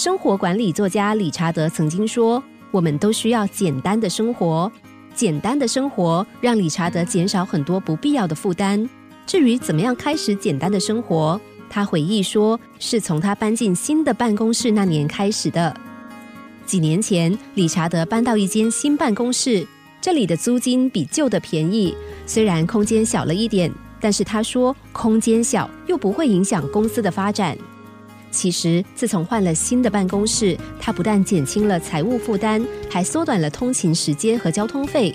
生活管理作家理查德曾经说：“我们都需要简单的生活，简单的生活让理查德减少很多不必要的负担。”至于怎么样开始简单的生活，他回忆说：“是从他搬进新的办公室那年开始的。几年前，理查德搬到一间新办公室，这里的租金比旧的便宜，虽然空间小了一点，但是他说空间小又不会影响公司的发展。”其实，自从换了新的办公室，他不但减轻了财务负担，还缩短了通勤时间和交通费。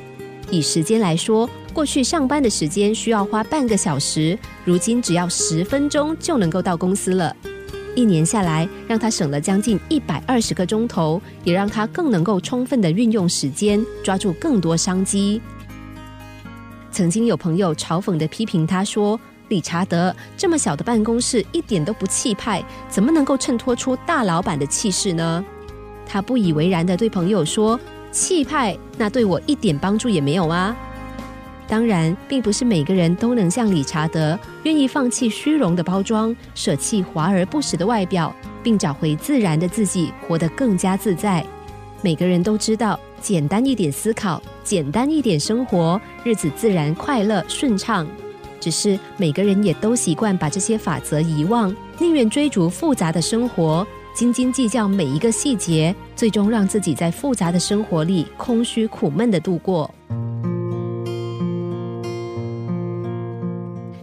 以时间来说，过去上班的时间需要花半个小时，如今只要十分钟就能够到公司了。一年下来，让他省了将近一百二十个钟头，也让他更能够充分的运用时间，抓住更多商机。曾经有朋友嘲讽的批评他说。理查德这么小的办公室一点都不气派，怎么能够衬托出大老板的气势呢？他不以为然的对朋友说：“气派那对我一点帮助也没有啊。”当然，并不是每个人都能像理查德，愿意放弃虚荣的包装，舍弃华而不实的外表，并找回自然的自己，活得更加自在。每个人都知道，简单一点思考，简单一点生活，日子自然快乐顺畅。只是每个人也都习惯把这些法则遗忘，宁愿追逐复杂的生活，斤斤计较每一个细节，最终让自己在复杂的生活里空虚苦闷的度过。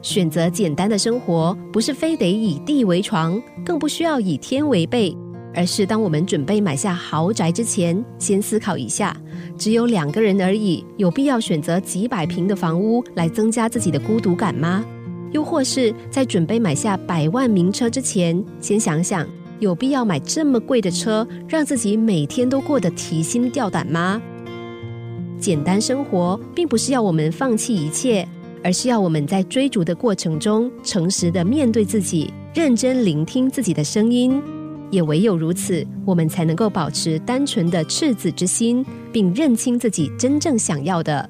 选择简单的生活，不是非得以地为床，更不需要以天为被。而是当我们准备买下豪宅之前，先思考一下：只有两个人而已，有必要选择几百平的房屋来增加自己的孤独感吗？又或是在准备买下百万名车之前，先想想有必要买这么贵的车，让自己每天都过得提心吊胆吗？简单生活并不是要我们放弃一切，而是要我们在追逐的过程中，诚实的面对自己，认真聆听自己的声音。也唯有如此，我们才能够保持单纯的赤子之心，并认清自己真正想要的。